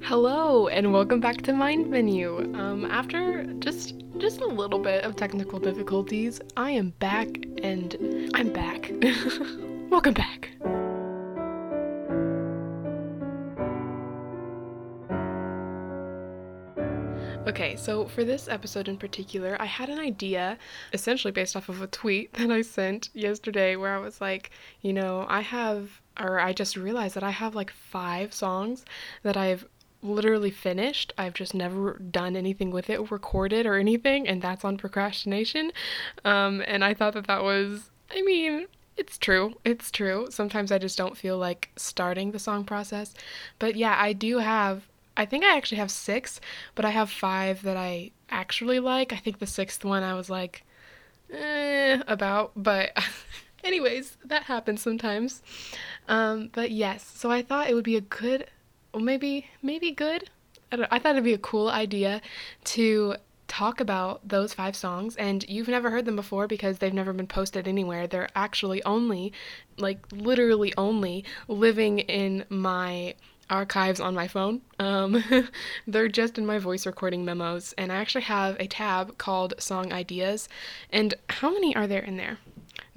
Hello and welcome back to Mind Menu. Um, after just just a little bit of technical difficulties, I am back and I'm back. welcome back. Okay, so for this episode in particular, I had an idea essentially based off of a tweet that I sent yesterday where I was like, you know, I have, or I just realized that I have like five songs that I've literally finished. I've just never done anything with it, recorded or anything, and that's on procrastination. Um, and I thought that that was, I mean, it's true. It's true. Sometimes I just don't feel like starting the song process. But yeah, I do have I think I actually have six, but I have five that I actually like. I think the sixth one I was like, eh, about, but. anyways, that happens sometimes. Um, but yes, so I thought it would be a good, well, maybe, maybe good. I, I thought it'd be a cool idea to talk about those five songs and you've never heard them before because they've never been posted anywhere. They're actually only, like literally only, living in my archives on my phone. Um, they're just in my voice recording memos, and I actually have a tab called Song Ideas. And how many are there in there?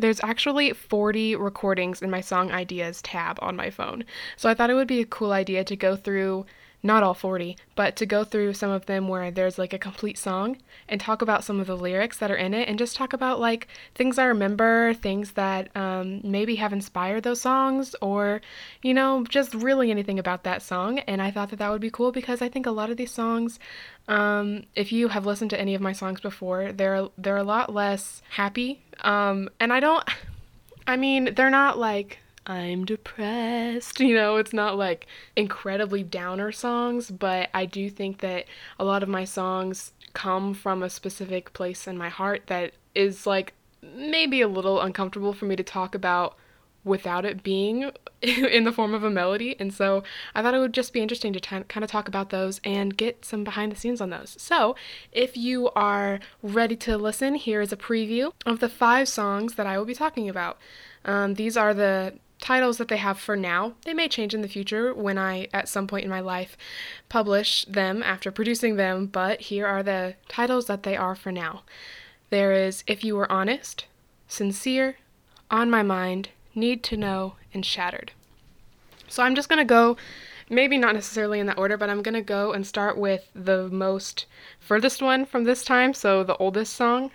There's actually 40 recordings in my Song Ideas tab on my phone. So I thought it would be a cool idea to go through not all 40, but to go through some of them where there's like a complete song and talk about some of the lyrics that are in it and just talk about like things I remember, things that um, maybe have inspired those songs, or you know, just really anything about that song. And I thought that that would be cool because I think a lot of these songs, um, if you have listened to any of my songs before, they're they're a lot less happy. Um, and I don't, I mean, they're not like I'm depressed. You know, it's not like incredibly downer songs, but I do think that a lot of my songs come from a specific place in my heart that is like maybe a little uncomfortable for me to talk about without it being in the form of a melody. And so I thought it would just be interesting to t- kind of talk about those and get some behind the scenes on those. So if you are ready to listen, here is a preview of the five songs that I will be talking about. Um, these are the titles that they have for now. They may change in the future when I, at some point in my life, publish them after producing them, but here are the titles that they are for now. There is If You Were Honest, Sincere, On My Mind, Need to Know, and Shattered. So I'm just going to go, maybe not necessarily in that order, but I'm going to go and start with the most furthest one from this time, so the oldest song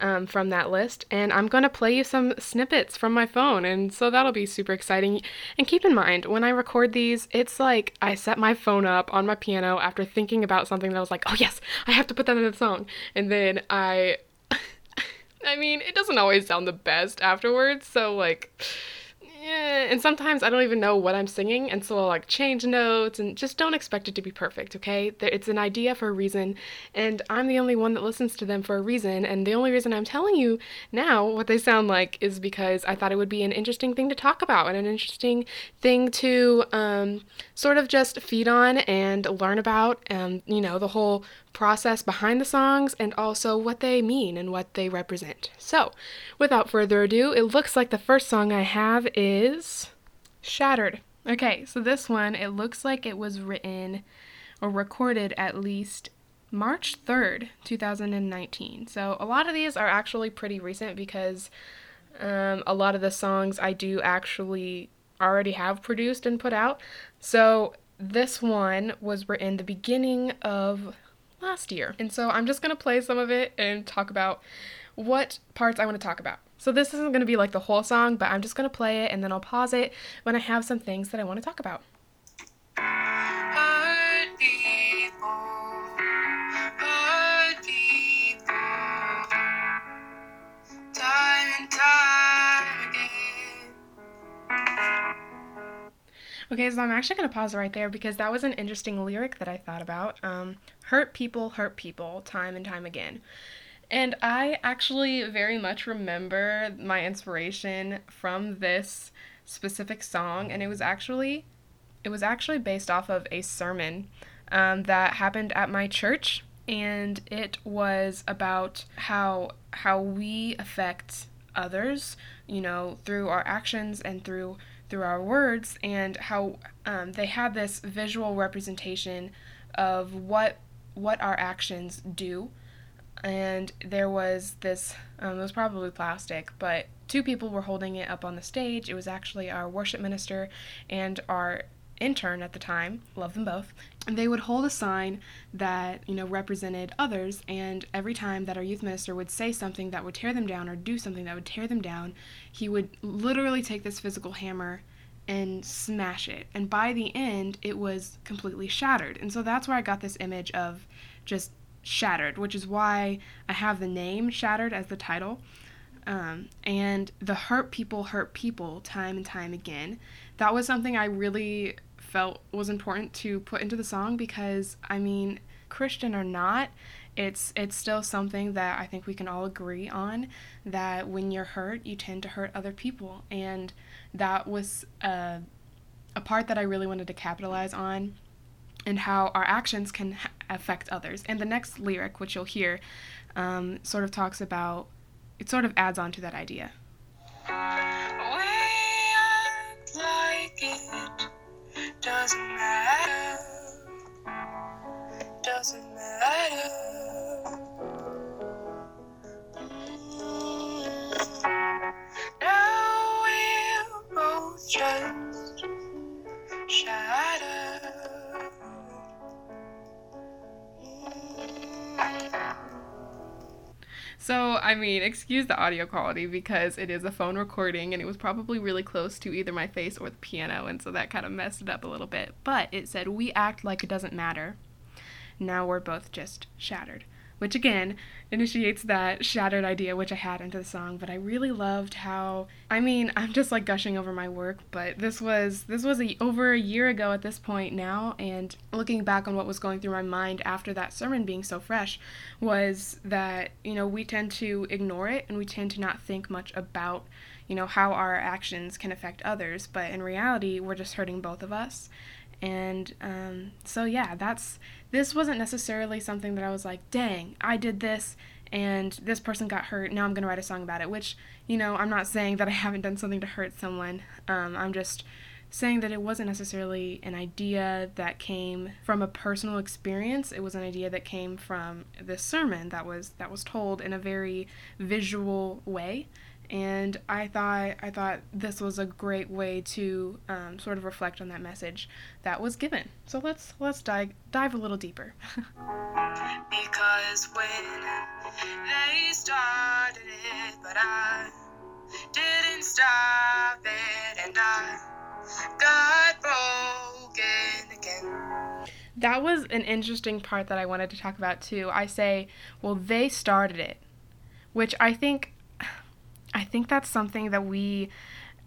um, from that list. And I'm going to play you some snippets from my phone. And so that'll be super exciting. And keep in mind, when I record these, it's like I set my phone up on my piano after thinking about something that I was like, oh, yes, I have to put that in the song. And then I. I mean, it doesn't always sound the best afterwards. So, like yeah, and sometimes I don't even know what I'm singing, and so I'll like change notes and just don't expect it to be perfect, okay? It's an idea for a reason, and I'm the only one that listens to them for a reason, and the only reason I'm telling you now what they sound like is because I thought it would be an interesting thing to talk about and an interesting thing to um, sort of just feed on and learn about, and you know, the whole process behind the songs and also what they mean and what they represent. So, without further ado, it looks like the first song I have is Shattered. Okay, so this one, it looks like it was written or recorded at least March 3rd, 2019. So, a lot of these are actually pretty recent because um, a lot of the songs I do actually already have produced and put out. So, this one was written the beginning of last year. And so I'm just to play some of it and talk about what parts I want to talk about. So this isn't to be like the whole song, but I'm just to play it and then I'll pause it when I have some things that I want to talk about. Okay, so I'm actually going to pause right there because that was an interesting lyric that I thought about. Um, hurt people hurt people time and time again. And I actually very much remember my inspiration from this specific song, and it was actually it was actually based off of a sermon um, that happened at my church, and it was about how how we affect others, you know, through our actions and through through our words and how um, they had this visual representation of what what our actions do. And there was this um, it was probably plastic but two people were holding it up on the stage. It was actually our worship minister and our intern at the time. Love them both they would hold a sign that you know represented others and every time that our youth minister would say something that would tear them down or do something that would tear them down he would literally take this physical hammer and smash it. And by the end it was completely shattered. And so that's where i got this image of just shattered which is why i have the name shattered as the title. Um, and the hurt people hurt people time and time again. That was something i really felt was important to put into the song because I mean, Christian or not, it's it's still something that I think we can all agree on that when you're hurt, you tend to hurt other people, and that was a, a part that I really wanted to capitalize on, and how our actions can ha- affect others. And the next lyric, which you'll hear, um, sort of talks about it. Sort of adds on to that idea. Doesn't matter. Doesn't matter. Mm. Now we're both just shattered. So, I mean, excuse the audio quality because it is a phone recording and it was probably really close to either my face or the piano, and so that kind of messed it up a little bit. But it said, We act like it doesn't matter. Now we're both just shattered which again initiates that shattered idea which I had into the song. But I really loved how I mean I'm just like gushing over my work, but this was this was a, over a year ago at this point now, and looking back on what was going through my mind after that sermon being so fresh was that you know we tend to ignore it and we tend to not think much about you know how our actions can affect others, but in reality we're just hurting both of us. And um, so, yeah, that's this wasn't necessarily something that I was like, dang, I did this and this person got hurt. Now I'm going to write a song about it, which, you know, I'm not saying that I haven't done something to hurt someone. Um, I'm just saying that it wasn't necessarily an idea that came from a personal experience it was an idea that came from this sermon that was that was told in a very visual way and I thought I thought this was a great way to um, sort of reflect on that message that was given. So let's let's dive dive a little deeper. because when they started it, but I didn't stop it, and I got broken again. That was an interesting part that I wanted to talk about too. I say, well, they started it, which I think I think that's something that we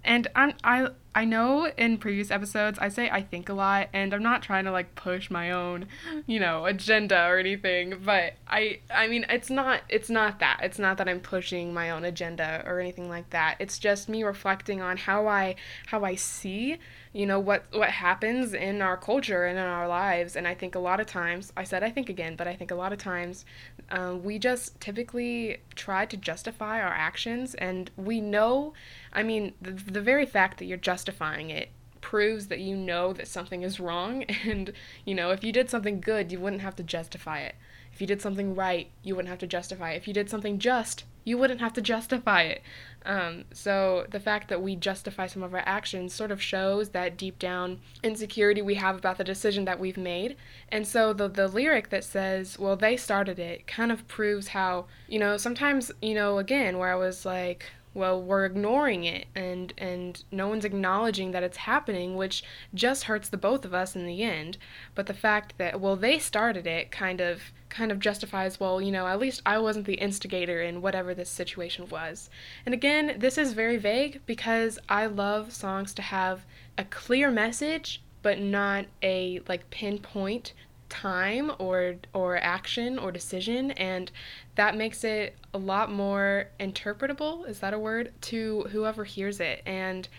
and I'm, I I know in previous episodes I say I think a lot and I'm not trying to like push my own, you know, agenda or anything, but I I mean it's not it's not that. It's not that I'm pushing my own agenda or anything like that. It's just me reflecting on how I how I see you know what what happens in our culture and in our lives and i think a lot of times i said i think again but i think a lot of times um, we just typically try to justify our actions and we know i mean the, the very fact that you're justifying it proves that you know that something is wrong. And you know if you did something good you wouldn't have to justify it. If you did something right you wouldn't have to justify it. If you did something just you wouldn't have to justify it. Um, so the fact that we justify some of our actions sort of shows that deep down insecurity we have about the decision that we've made. And so the the lyric that says, "Well, they started it," kind of proves how you know sometimes you know again where I was like, well we're ignoring it and and no one's acknowledging that it's happening which just hurts the both of us in the end. But the fact that well they started it kind of kind of justifies well you know at least i wasn't the instigator in whatever this situation was. And again this is very vague because i love songs to have a clear message but not a like pinpoint time or or action or decision and that makes it a lot more interpretable is that a word to whoever hears it and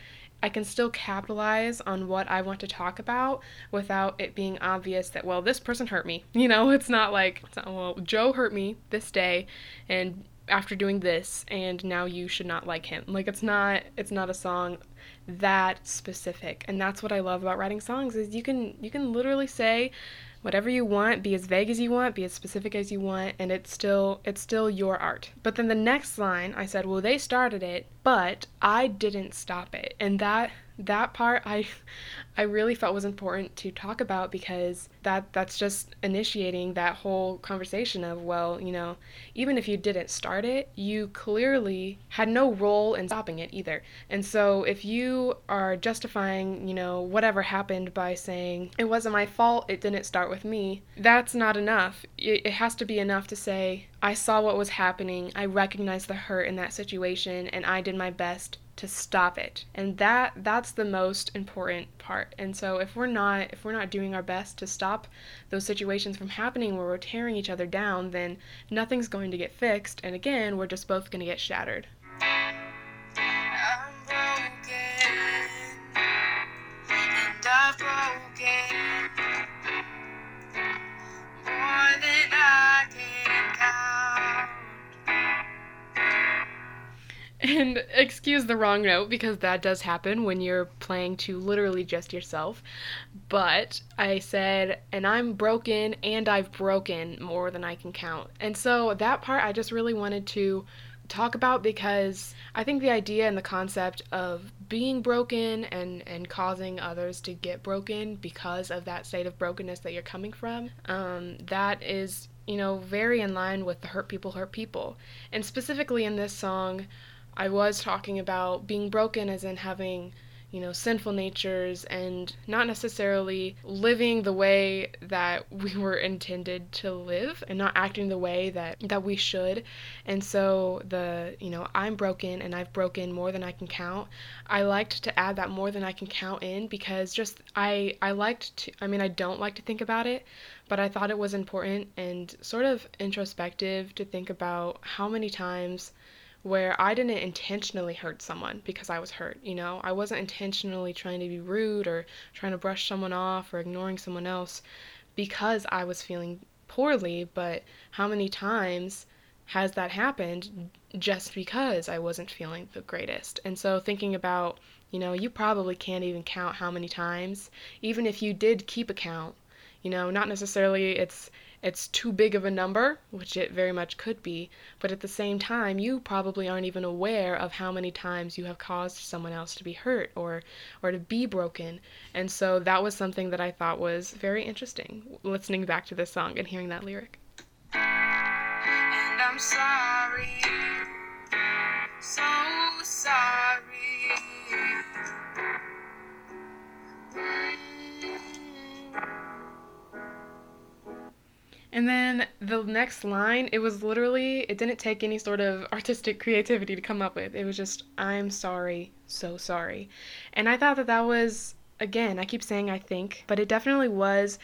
I can still capitalize on what I want to talk about without it being obvious that well this person hurt me. You know, it's not like it's not, well Joe hurt me this day and after doing this and now you should not like him. Like it's not it's not a song that specific. And that's what I love about writing songs is you can you can literally say whatever you want, be as vague as you want, be as specific as you want, and it's still it's still your art. But then the next line I said, "Well, they started it, but I didn't stop it." And that that part I I really felt was important to talk about because that that's just initiating that whole conversation of well, you know, even if you didn't start it, you clearly had no role in stopping it either. And so if you are justifying, you know, whatever happened by saying it wasn't my fault, it didn't start with me, that's not enough. It, it has to be enough to say I saw what was happening, I recognized the hurt in that situation, and I did my best to stop it. And that that's the most important part. And so if we're not if we're not doing our best to stop those situations from happening where we're tearing each other down then nothing's going to get fixed. And again we're just both going to get shattered And excuse the wrong note because that does happen when you're playing to literally just yourself. But I said, and I'm broken and I've broken more than I can count. And so that part I just really wanted to talk about because I think the idea and the concept of being broken and, and causing others to get broken because of that state of brokenness that you're coming from, um, that is, you know, very in line with the hurt people hurt people. And specifically in this song, I was talking about being broken as in having, you know, sinful natures and not necessarily living the way that we were intended to live and not acting the way that that we should. And so the, you know, I'm broken and I've broken more than I can count. I liked to add that more than I can count in because just I I liked to I mean I don't like to think about it, but I thought it was important and sort of introspective to think about how many times where I didn't intentionally hurt someone because I was hurt, you know? I wasn't intentionally trying to be rude or trying to brush someone off or ignoring someone else because I was feeling poorly, but how many times has that happened just because I wasn't feeling the greatest? And so thinking about, you know, you probably can't even count how many times, even if you did keep a count, you know, not necessarily it's it's too big of a number, which it very much could be, but at the same time, you probably aren't even aware of how many times you have caused someone else to be hurt or or to be broken. And so that was something that I thought was very interesting listening back to this song and hearing that lyric. And I'm sorry. So sorry. And then the next line, it was literally, it didn't take any sort of artistic creativity to come up with. It was just, I'm sorry, so sorry. And I thought that that was, again, I keep saying I think, but it definitely was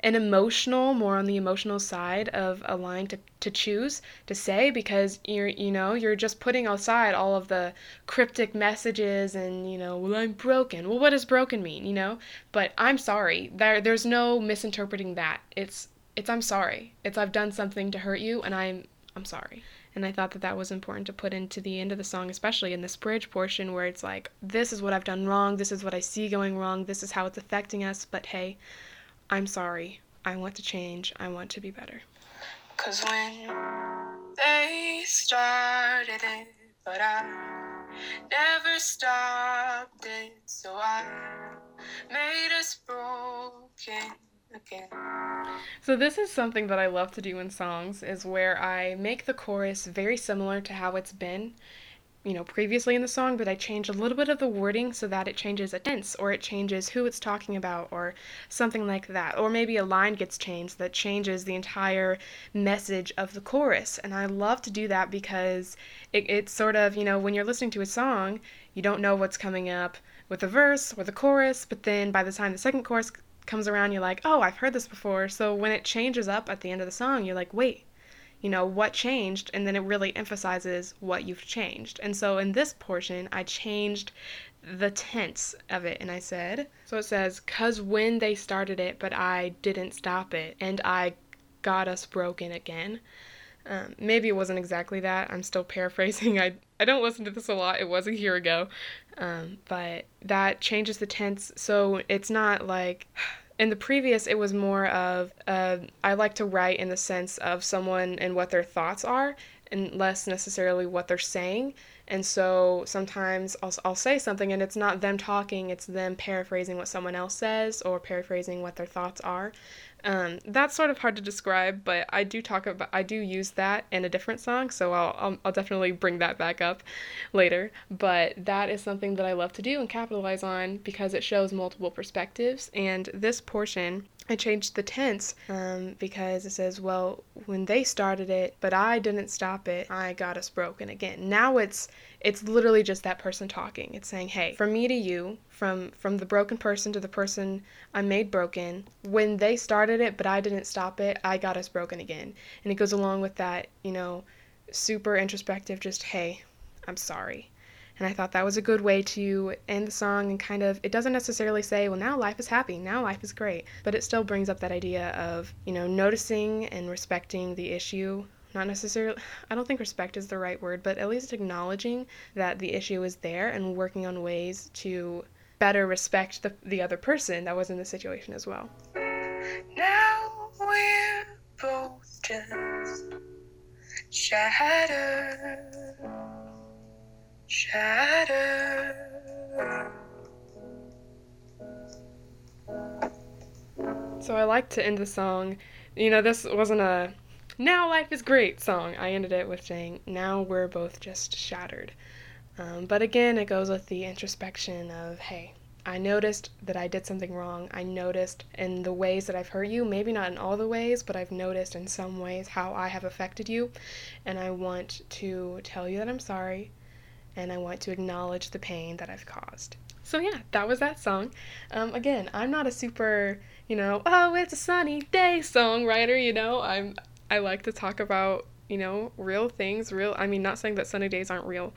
an emotional, more on the emotional side of a line to, to choose to say because you're, you know, you're just putting aside all of the cryptic messages and, you know, well, I'm broken. Well, what does broken mean, you know? But I'm sorry. There, there's no misinterpreting that. It's it's I'm sorry. It's I've done something to hurt you and I'm I'm sorry. And I thought that that was important to put into the end of the song, especially in this bridge portion where it's like, this is what I've done wrong, this is what I see going wrong, this is how it's affecting us, but hey, I'm sorry. I want to change. I want to be better. Cause when they started it, but I never stopped it, so I made us broken again. So this is something that I love to do in songs is where I make the chorus very similar to how it's been you know previously in the song but I change a little bit of the wording so that it changes a tense or it changes who it's talking about or something like that or maybe a line gets changed that changes the entire message of the chorus and I love to do that because it, it's sort of you know when you're listening to a song you don't know what's coming up with the verse or the chorus but then by the time the second chorus comes around, you're like, oh, I've heard this before. So when it changes up at the end of the song, you're like, wait, you know, what changed? And then it really emphasizes what you've changed. And so in this portion, I changed the tense of it and I said, so it says, cause when they started it, but I didn't stop it, and I got us broken again. Um, maybe it wasn't exactly that. I'm still paraphrasing. I, I don't listen to this a lot. It was a year ago. Um, but that changes the tense. So it's not like. In the previous, it was more of uh, I like to write in the sense of someone and what their thoughts are, and less necessarily what they're saying. And so sometimes I'll, I'll say something and it's not them talking, it's them paraphrasing what someone else says or paraphrasing what their thoughts are. Um, that's sort of hard to describe, but I do talk about, I do use that in a different song, so I'll, I'll, I'll definitely bring that back up later. But that is something that I love to do and capitalize on because it shows multiple perspectives. And this portion I changed the tense um, because it says, well, when they started it, but I didn't stop it, I got us broken again. Now it's it's literally just that person talking. It's saying, hey, from me to you, from from the broken person to the person I made broken, when they started it, but I didn't stop it, I got us broken again. And it goes along with that, you know, super introspective, just hey, I'm sorry. And I thought that was a good way to end the song and kind of, it doesn't necessarily say, well, now life is happy, now life is great, but it still brings up that idea of, you know, noticing and respecting the issue. Not necessarily, I don't think respect is the right word, but at least acknowledging that the issue is there and working on ways to better respect the, the other person that was in the situation as well. Now we're both just shattered shatter. So I like to end the song. You know, this wasn't a now life is great song. I ended it with saying, now we're both just shattered. Um, but again, it goes with the introspection of, hey, I noticed that I did something wrong. I noticed in the ways that I've hurt you, maybe not in all the ways, but I've noticed in some ways how I have affected you. And I want to tell you that I'm sorry and I want to acknowledge the pain that I've caused. So, yeah, that was that song. Um, again, I'm not a super, you know, oh, it's a sunny day songwriter, you know. I'm I like to talk about, you know, real things, real I mean, not saying that sunny days aren't real,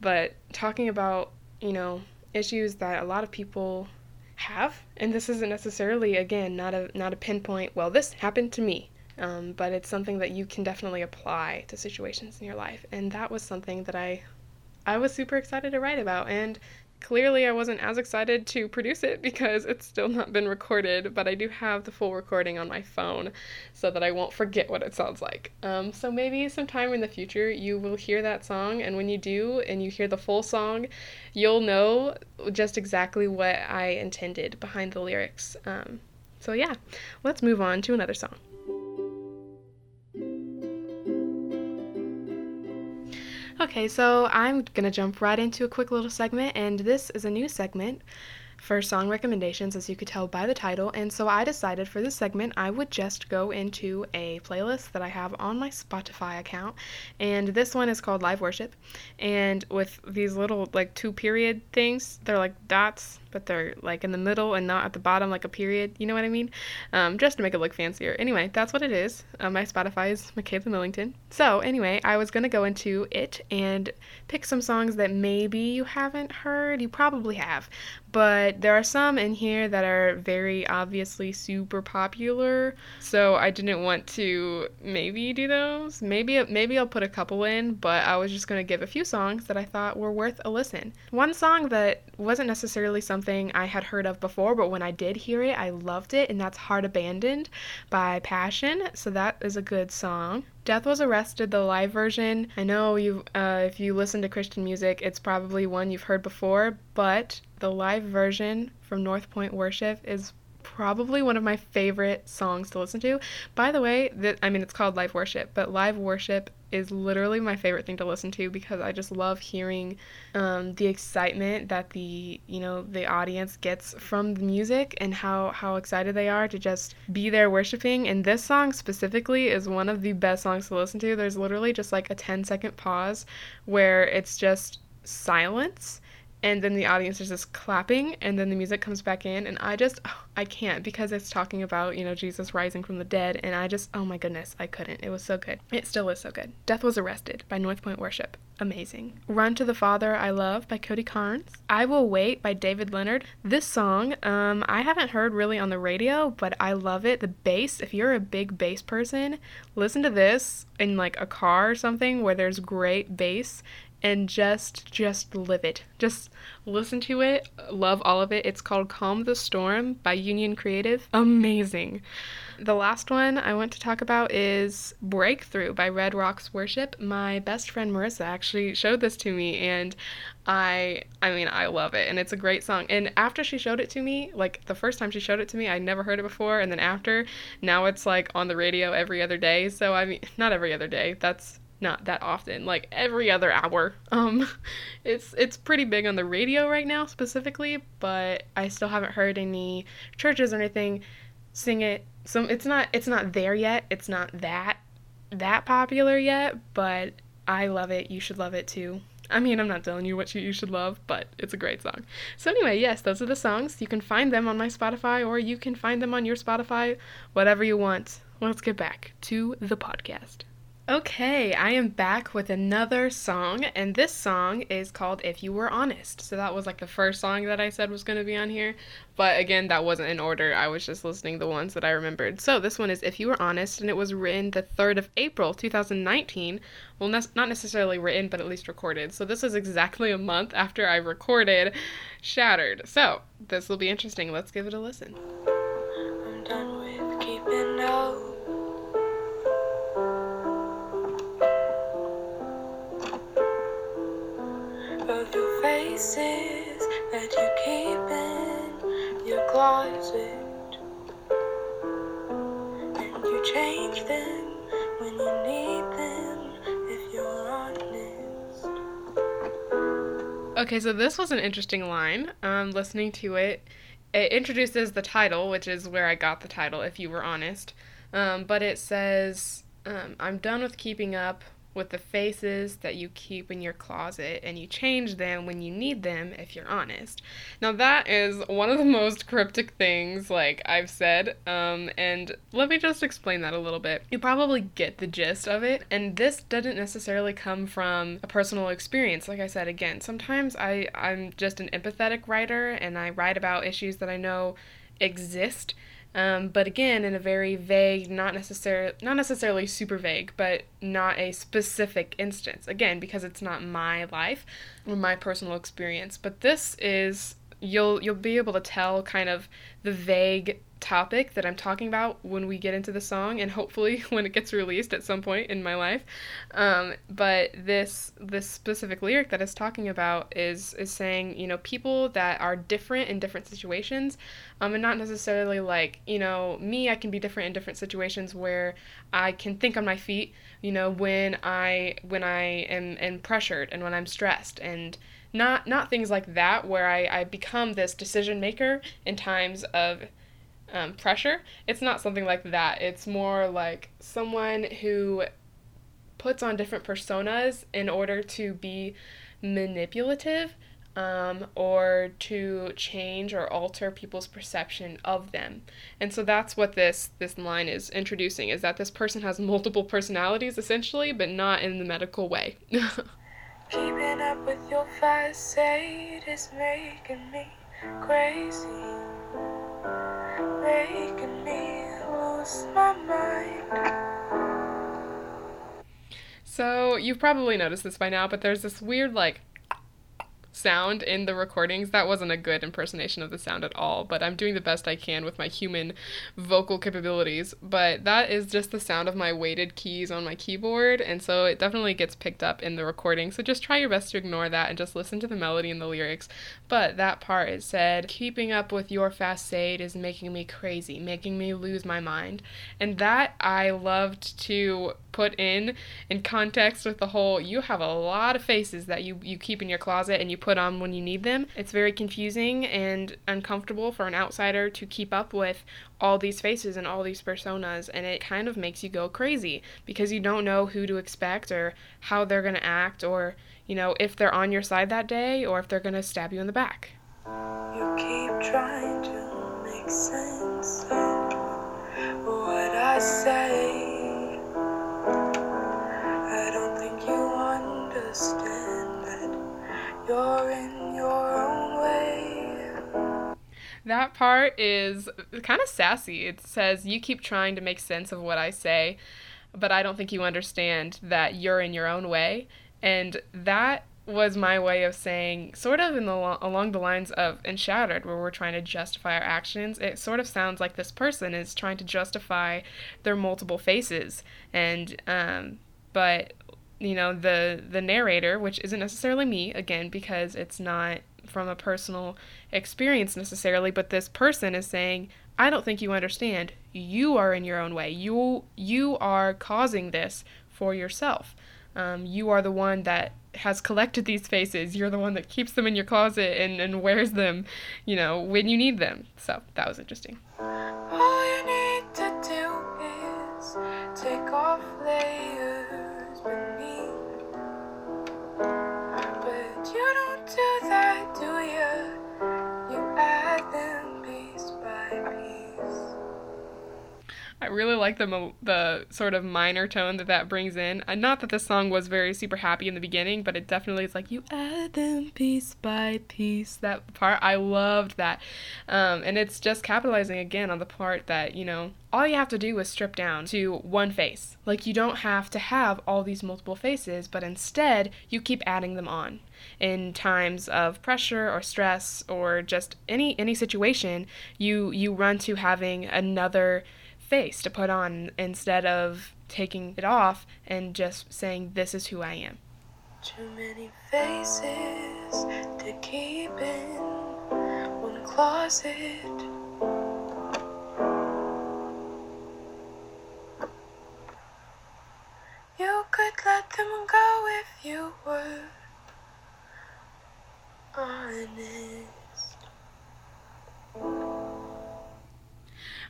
but talking about, you know, issues that a lot of people have and this isn't necessarily again not a not a pinpoint well this happened to me um, but it's something that you can definitely apply to situations in your life and that was something that i I was super excited to write about. And clearly, I wasn't as excited to produce it because it's still not been recorded, but I do have the full recording on my phone so that I won't forget what it sounds like. Um, so maybe sometime in the future you will hear that song, and when you do and you hear the full song, you'll know just exactly what I intended behind the lyrics. Um, so, yeah, let's move on to another song. Okay, so I'm gonna jump right into a quick little segment, and this is a new segment for song recommendations, as you could tell by the title. And so I decided for this segment I would just go into a playlist that I have on my Spotify account. And this one is called Live Worship. And with these little, like, two period things, they're like dots but they're like in the middle and not at the bottom like a period. You know what I mean? Um, just to make it look fancier. Anyway, that's what it is. Uh, my Spotify is Makayla Millington. So anyway, I was gonna go into it and pick some songs that maybe you haven't heard. You probably have, but there are some in here that are very obviously super popular. So I didn't want to maybe do those. Maybe maybe I'll put a couple in, but I was just gonna give a few songs that I thought were worth a listen. One song that wasn't necessarily something I had heard of before, but when I did hear it, I loved it, and that's Heart Abandoned by Passion. So that is a good song. Death Was Arrested, the live version. I know you, uh, if you listen to Christian music, it's probably one you've heard before, but the live version from North Point Worship is probably one of my favorite songs to listen to. By the way, I mean it's called live worship, but live worship is literally my favorite thing to listen to because I just love hearing um, the excitement that the you know the audience gets from the music and how how excited they are to just be there worshiping. And this song specifically is one of the best songs to listen to. There's literally just like a 10 second pause where it's just silence and then the audience is just clapping and then the music comes back in and i just oh, i can't because it's talking about you know jesus rising from the dead and i just oh my goodness i couldn't it was so good it still is so good death was arrested by north point worship amazing. Run to the Father I Love by Cody Carnes. I Will Wait by David Leonard. This song, um, I haven't heard really on the radio, but I love it. The bass, if you're a big bass person, listen to this in like a car or something where there's great bass and just just live it. Just listen to it. Love all of it. It's called Calm the Storm by Union Creative. Amazing. The last one I want to talk about is Breakthrough by Red Rocks Worship. My best friend Marissa actually showed this to me and I I mean I love it and it's a great song. And after she showed it to me, like the first time she showed it to me, I never heard it before and then after, now it's like on the radio every other day. So I mean not every other day. That's not that often, like every other hour. Um, it's it's pretty big on the radio right now specifically, but I still haven't heard any churches or anything sing it. So it's not it's not there yet. It's not that that popular yet, but I love it. You should love it too. I mean, I'm not telling you what you, you should love, but it's a great song. So, anyway, yes, those are the songs. You can find them on my Spotify or you can find them on your Spotify, whatever you want. Let's get back to the podcast. Okay, I am back with another song, and this song is called If You Were Honest. So that was like the first song that I said was going to be on here, but again, that wasn't in order. I was just listening the ones that I remembered. So this one is If You Were Honest, and it was written the 3rd of April 2019. Well, ne- not necessarily written, but at least recorded. So this is exactly a month after I recorded Shattered. So this will be interesting. Let's give it a listen. Of the faces that you keep in your closet. And you change them when you need them if you're honest. Okay, so this was an interesting line. Um, listening to it, it introduces the title, which is where I got the title, if you were honest. Um, but it says, um, I'm done with keeping up with the faces that you keep in your closet and you change them when you need them if you're honest. Now that is one of the most cryptic things like I've said um, and let me just explain that a little bit. You probably get the gist of it and this doesn't necessarily come from a personal experience like I said again. Sometimes I I'm just an empathetic writer and I write about issues that I know exist um, but again, in a very vague, not necessarily not necessarily super vague, but not a specific instance. Again, because it's not my life or my personal experience. But this is you'll you'll be able to tell kind of the vague topic that I'm talking about when we get into the song, and hopefully when it gets released at some point in my life. Um, but this this specific lyric that it's talking about is is saying you know people that are different in different situations, um, and not necessarily like you know me. I can be different in different situations where I can think on my feet. You know when I when I am, am pressured and when I'm stressed and not not things like that where I, I become this decision maker in times of um, pressure. It's not something like that. It's more like someone who puts on different personas in order to be manipulative um, or to change or alter people's perception of them. And so that's what this this line is introducing is that this person has multiple personalities essentially, but not in the medical way. Keeping up with your fast is making me crazy making me lose my mind. So, you've probably noticed this by now, but there's this weird, like, sound in the recordings. That wasn't a good impersonation of the sound at all, but I'm doing the best I can with my human vocal capabilities. But that is just the sound of my weighted keys on my keyboard, and so it definitely gets picked up in the recording. So just try your best to ignore that and just listen to the melody and the lyrics. But that part it said, Keeping up with your facade is making me crazy, making me lose my mind. And that I loved to put in in context with the whole you have a lot of faces that you, you keep in your closet and you put on when you need them. It's very confusing and uncomfortable for an outsider to keep up with all these faces and all these personas, and it kind of makes you go crazy because you don't know who to expect or how they're going to act or, you know, if they're on your side that day or if they're going to stab you in the back. You keep trying to make sense of what I say. I don't think you understand. that you're in your own way. That part is kind of sassy. It says, You keep trying to make sense of what I say, but I don't think you understand that you're in your own way. And that was my way of saying, sort of in the along the lines of in Shattered, where we're trying to justify our actions. It sort of sounds like this person is trying to justify their multiple faces, and um, but you know the the narrator, which isn't necessarily me, again because it's not from a personal experience necessarily, but this person is saying, I don't think you understand. You are in your own way. You you are causing this for yourself. Um, you are the one that has collected these faces. You're the one that keeps them in your closet and, and wears them, you know, when you need them. So that was interesting. Really like the the sort of minor tone that that brings in. Uh, not that the song was very super happy in the beginning, but it definitely is like you add them piece by piece. That part I loved that, um, and it's just capitalizing again on the part that you know all you have to do is strip down to one face. Like you don't have to have all these multiple faces, but instead you keep adding them on. In times of pressure or stress or just any any situation, you you run to having another face to put on instead of taking it off and just saying, This is who I am. Too many faces to keep in one closet. You could let them go if you were honest.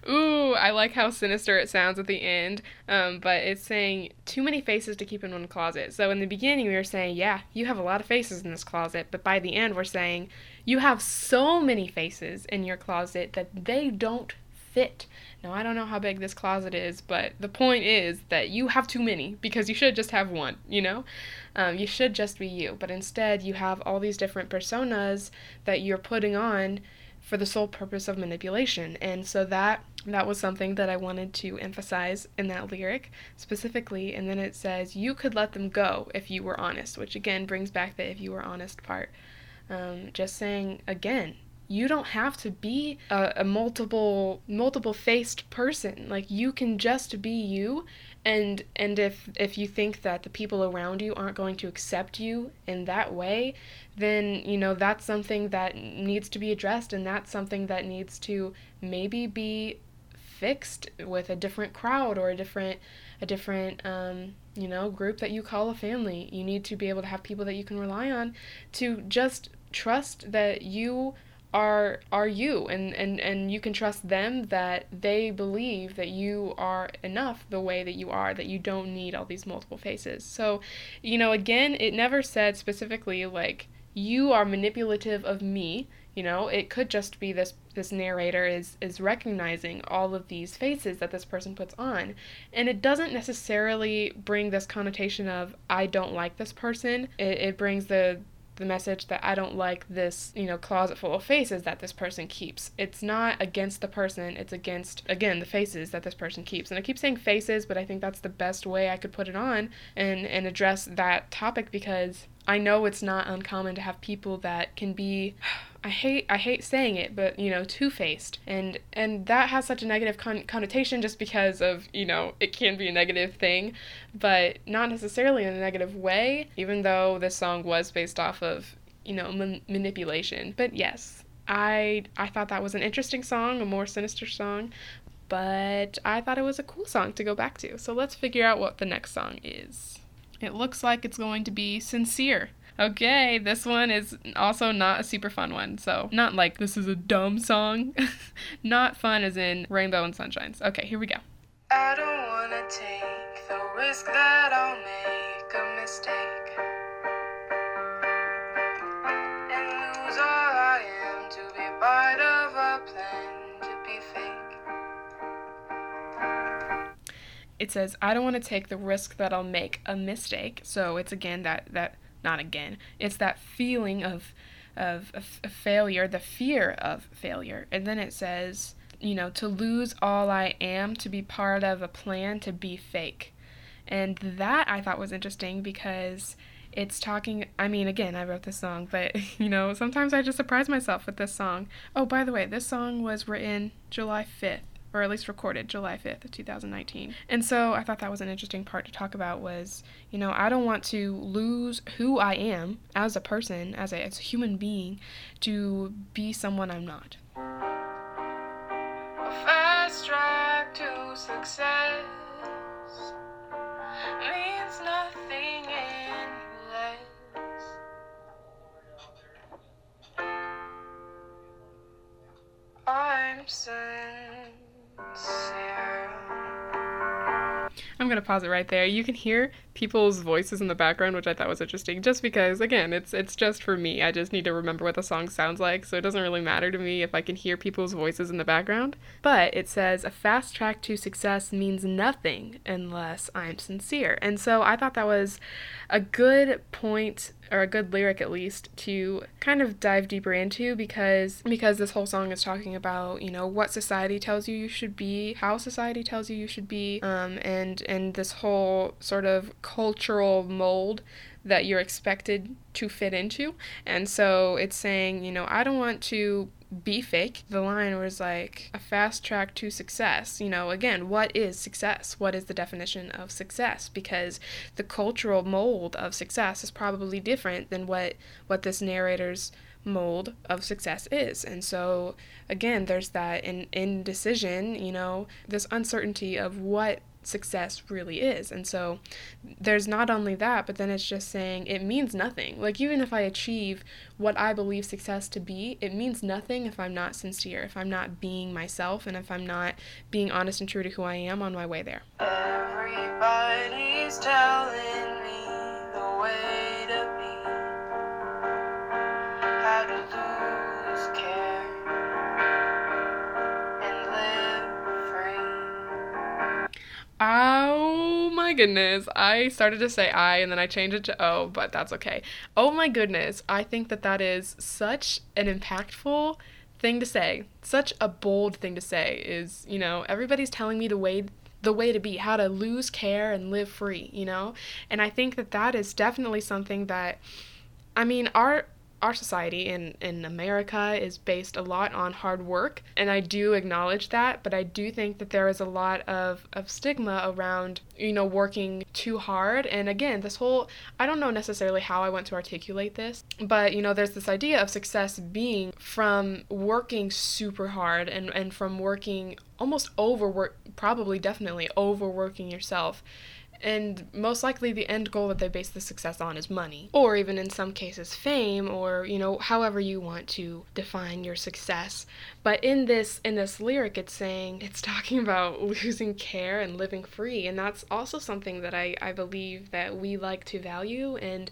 Ooh, I like how sinister it sounds at the end, um, but it's saying too many faces to keep in one closet. So in the beginning, we were saying, yeah, you have a lot of faces in this closet, but by the end, we're saying you have so many faces in your closet that they don't fit. Now, I don't know how big this closet is, but the point is that you have too many because you should just have one, you know? Um, you should just be you, but instead, you have all these different personas that you're putting on for the sole purpose of manipulation. And so that that was something that I wanted to emphasize in that lyric specifically. And then it says, You could let them go if you were honest, which again brings back the if you were honest part. Um, just saying again, you don't have to be a, a multiple multiple faced person. Like you can just be you and and if if you think that the people around you aren't going to accept you in that way then you know that's something that needs to be addressed. And that's something that needs to maybe be fixed with a different crowd or a different a different um, you know group that you call a family. You need to be able to have people that you can rely on to just trust that you are are you. And, and and you can trust them that they believe that you are enough the way that you are that you don't need all these multiple faces. So you know again it never said specifically like you are manipulative of me. You know it could just be this this narrator is is recognizing all of these faces that this person puts on. And it doesn't necessarily bring this connotation of i don't like this person. It, it brings the the message that I don't like this, you know, closet full of faces that this person keeps. It's not against the person, it's against, again, the faces that this person keeps. And I keep saying faces, but I think that's the best way I could put it on and, and address that topic because I know it's not uncommon to have people that can be I hate I hate saying it, but you know, two-faced. And and that has such a negative con- connotation just because of, you know, it can be a negative thing, but not necessarily in a negative way, even though this song was based off of, you know, man- manipulation. But yes, I I thought that was an interesting song, a more sinister song, but I thought it was a cool song to go back to. So let's figure out what the next song is. It looks like it's going to be sincere. Okay, this one is also not a super fun one. So, not like this is a dumb song. not fun as in Rainbow and Sunshines. Okay, here we go. I don't wanna take the risk that I'll make a mistake and lose all I am to be part of a plan to be fake it says I don't want to take the risk that I'll make a mistake. So it's again that that not again. It's that feeling of of, of, failure, the fear of failure. And then it says, you know, to lose all I am, to be part of a plan to be fake. And that I thought was interesting because it's talking i mean again i wrote this song but you know sometimes i just surprise myself with this song oh by the way this song was written july 5th or at least recorded July 5th of 2019. And so I thought that was an interesting part to talk about was, you know, I don't want to lose who I am as a person, as a, as a human being, to be someone I'm not. A fast I'm to pause it right there. You can hear people's voices in the background, which I thought was interesting, just because again, it's it's just for me. I just need to remember what the song sounds like, so it doesn't really matter to me if I can hear people's voices in the background. But it says a fast track to success means nothing unless I'm sincere. And so I thought that was a good point or a good lyric at least to kind of dive deeper into because because this whole song is talking about you know what society tells you you should be how society tells you you should be um, and and this whole sort of cultural mold that you're expected to fit into. And so it's saying, you know, I don't want to be fake. The line was like a fast track to success. You know, again, what is success? What is the definition of success? Because the cultural mold of success is probably different than what what this narrator's mold of success is. And so again, there's that in indecision, you know, this uncertainty of what success really is. And so there's not only that, but then it's just saying it means nothing. Like, even if I achieve what I believe success to be, it means nothing if I'm not sincere, if I'm not being myself, and if I'm not being honest and true to who I am on my way there. Everybody's telling me the way Oh my goodness. I started to say I and then I changed it to O, but that's okay. Oh my goodness. I think that that is such an impactful thing to say. Such a bold thing to say is, you know, everybody's telling me the way the way to be, how to lose care and live free, you know? And I think that that is definitely something that I mean, our our society in, in America is based a lot on hard work, and I do acknowledge that, but I do think that there is a lot of, of stigma around, you know, working too hard. And again, this whole, I don't know necessarily how I want to articulate this, but, you know, there's this idea of success being from working super hard and, and from working almost overwork, probably definitely overworking yourself and most likely the end goal that they base the success on is money. Or even in some cases fame or you know however you want to define your success. But in this in this lyric it's saying it's talking about losing care and living free. And that's also something that i i believe that we like to value and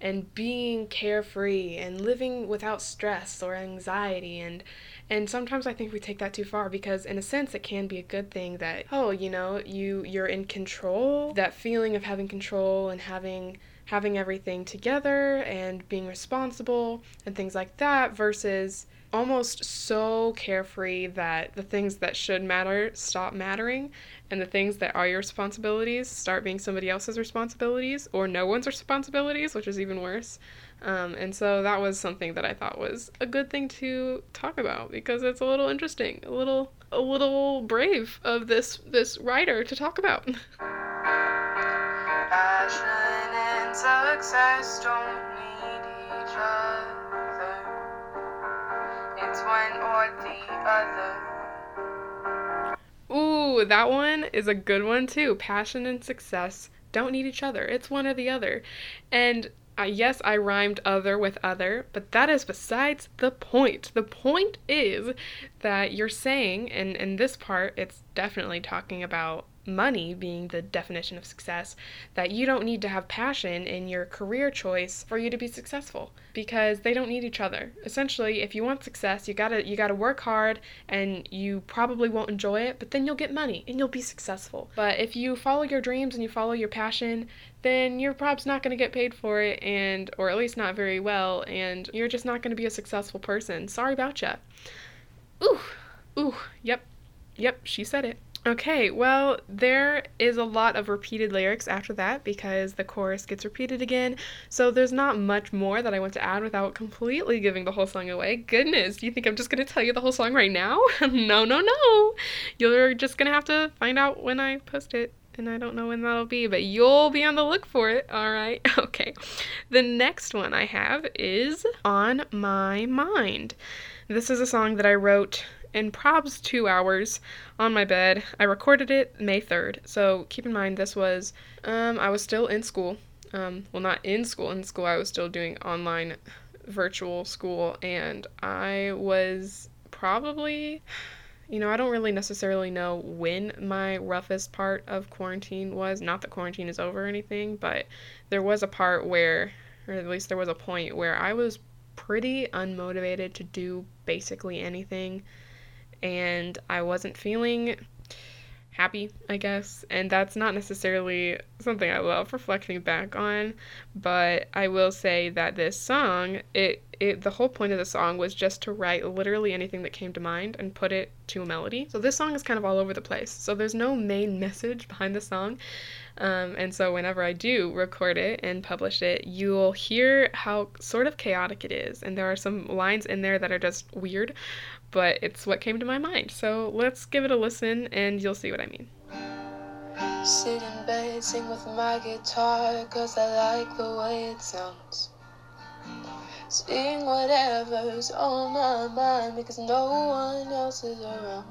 and being carefree and living without stress or anxiety and and sometimes I think we take that too far because in a sense it can be a good thing that oh, you know, you you're in control. That feeling of having control and having having everything together and being responsible and things like that versus almost so carefree that the things that should matter stop mattering and the things that are your responsibilities start being somebody else's responsibilities or no one's responsibilities, which is even worse. Um, and so that was something that I thought was a good thing to talk about because it's a little interesting, a little a little brave of this this writer to talk about. Success don't need each other. It's one or the other. Ooh, that one is a good one too. Passion and success don't need each other. It's one or the other. And uh, yes, I rhymed other with other, but that is besides the point. The point is that you're saying, and in this part, it's definitely talking about money being the definition of success, that you don't need to have passion in your career choice for you to be successful because they don't need each other. Essentially, if you want success, you got to you got to work hard and you probably won't enjoy it, but then you'll get money and you'll be successful. But if you follow your dreams and you follow your passion, then you're probably not going to get paid for it and or at least not very well and you're just not going to be a successful person. Sorry about ya. Ooh. Ooh, yep. Yep, she said it. Okay, well, there is a lot of repeated lyrics after that because the chorus gets repeated again. So there's not much more that I want to add without completely giving the whole song away. Goodness, do you think I'm just to tell you the whole song right now? no, no, no. You're just to have to find out when I post it. And I don't know when that'll be, but you'll be on the look for it. All right. Okay. The next one I have is On My Mind. This is a song that I wrote in probs two hours on my bed. I recorded it May 3rd. So keep in mind, this was, um, I was still in school. Um, well, not in school. In school, I was still doing online virtual school, and I was probably. You know, I don't really necessarily know when my roughest part of quarantine was. Not that quarantine is over or anything, but there was a part where, or at least there was a point where I was pretty unmotivated to do basically anything and I wasn't feeling happy, I guess. And that's not necessarily something I love reflecting back on, but I will say that this song, it, it the whole point of the song was just to write literally anything that came to mind and put it to a melody. So this song is kind of all over the place. So there's no main message behind the song. Um, and so whenever I do record it and publish it, you'll hear how sort of chaotic it is. And there are some lines in there that are just weird, but it's what came to my mind. So let's give it a listen and you'll see what I mean. Sit in bed, sing with my guitar, cause I like the way it sounds. Sing whatever's on my mind because no one else is around.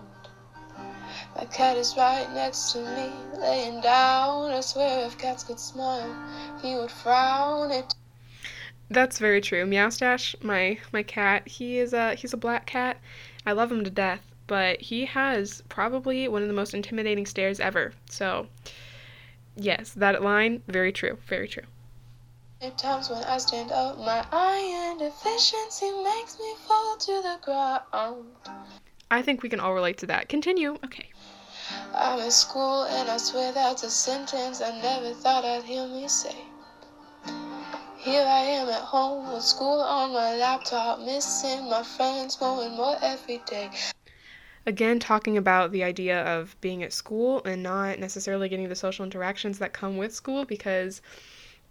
My cat is right next to me, laying down. I swear if cats could smile, he would frown. It that's very true. Meowstache, my my cat, he is a he's a black cat. I love him to death, but he has probably one of the most intimidating stares ever. So, yes, that line, very true, very true. At times when I stand up, my iron deficiency makes me fall to the ground. I think we can all relate to that. Continue. Okay. I'm in school and I swear that's a sentence I never thought I'd hear me say. Here I am at home with school on my laptop, missing my friends more and more every day. Again, talking about the idea of being at school and not necessarily getting the social interactions that come with school because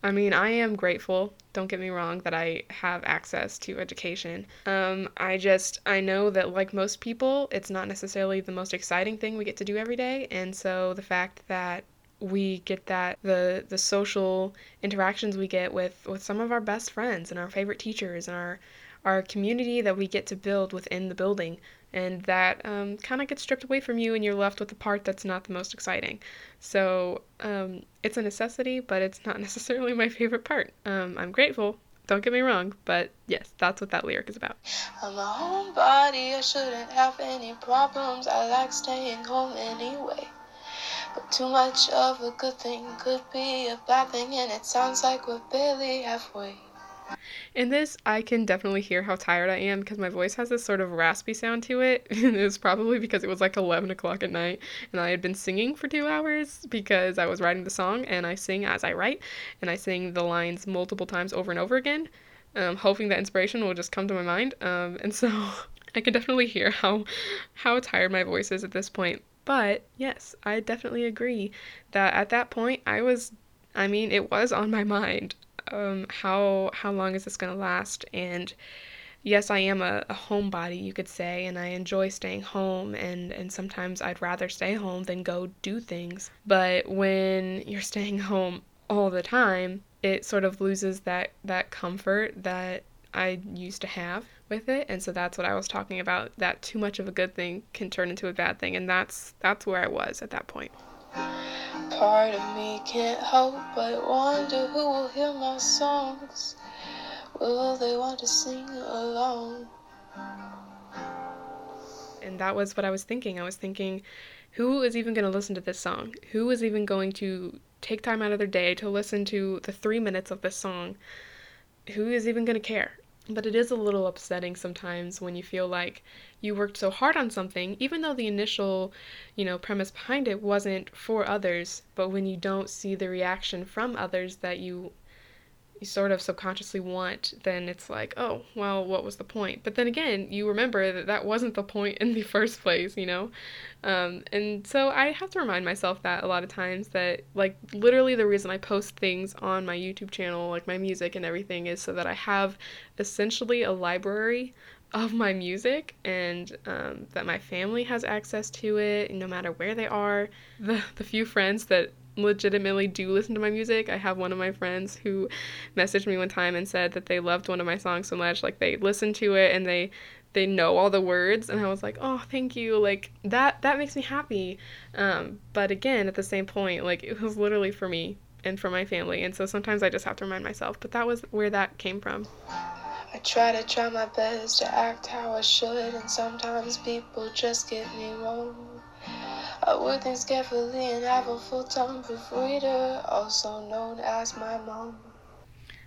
I mean, I am grateful, don't get me wrong, that I have access to education. Um, I just, I know that like most people, it's not necessarily the most exciting thing we get to do every day. And so the fact that we get that the the social interactions we get with with some of our best friends and our favorite teachers and our our community that we get to build within the building. And that um, kind of gets stripped away from you and you're left with the part that's not the most exciting. So um, it's a necessity but it's not necessarily my favorite part. Um, i'm grateful don't get me wrong but yes that's what that lyric is about. I shouldn't have any problems. I like staying home anyway but too much of a good thing could be a bad thing, and it sounds like we're barely halfway. In this, I can definitely hear how tired I am because my voice has this sort of raspy sound to it. it was probably because it was like 11 o'clock at night and I had been singing for two hours because I was writing the song and I sing as I write and I sing the lines multiple times over and over again, um, hoping that inspiration will just come to my mind. Um, and so I can definitely hear how how tired my voice is at this point. But yes, I definitely agree that at that point I was I mean, it was on my mind. Um, how how long is this gonna last? And yes, I am a, a homebody, you could say, and I enjoy staying home and, and sometimes I'd rather stay home than go do things. But when you're staying home all the time, it sort of loses that, that comfort that I used to have with it and so that's what I was talking about that too much of a good thing can turn into a bad thing and that's that's where I was at that point. Part of me can't help but wonder who will hear my songs. Will they want to sing along? And that was what I was thinking. I was thinking who is even going to listen to this song? Who is even going to take time out of their day to listen to the three minutes of this song? Who is even going to care? But it is a little upsetting sometimes when you feel like you worked so hard on something, even though the initial, you know, premise behind it wasn't for others, but when you don't see the reaction from others that you you sort of subconsciously want, then it's like, oh, well, what was the point? But then again, you remember that that wasn't the point in the first place, you know? Um, and so I have to remind myself that a lot of times that, like, literally the reason I post things on my YouTube channel, like my music and everything, is so that I have essentially a library of my music and um, that my family has access to it no matter where they are. The, the few friends that legitimately do listen to my music. I have one of my friends who messaged me one time and said that they loved one of my songs so much, like they listened to it and they they know all the words and I was like, "Oh, thank you." Like that that makes me happy. Um, but again, at the same point, like it was literally for me and for my family. And so sometimes I just have to remind myself, but that was where that came from. I try to try my best to act how I should, and sometimes people just get me wrong. I think carefully and have a full time proofreader, also known as my mom.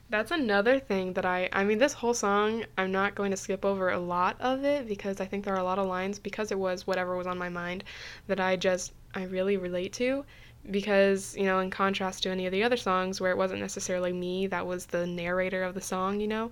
That's another thing that I I mean this whole song I'm not going to skip over a lot of it because I think there are a lot of lines because it was whatever was on my mind that I just I really relate to because you know in contrast to any of the other songs where it wasn't necessarily me that was the narrator of the song you know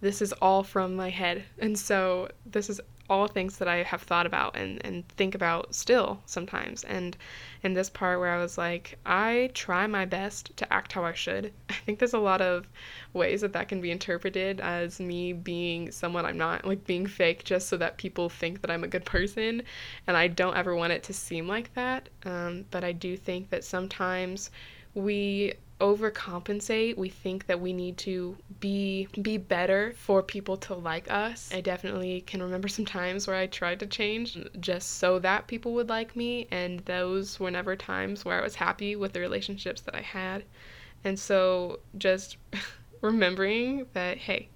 this is all from my head and so this is all things that I have thought about and, and think about still sometimes. And in this part where I was like, I try my best to act how I should, I think there's a lot of ways that that can be interpreted as me being someone I'm not, like being fake just so that people think that I'm a good person. And I don't ever want it to seem like that. Um, but I do think that sometimes we overcompensate. We think that we need to be be better for people to like us. I definitely can remember some times where I tried to change just so that people would like me and those were never times where I was happy with the relationships that I had. And so just remembering that hey,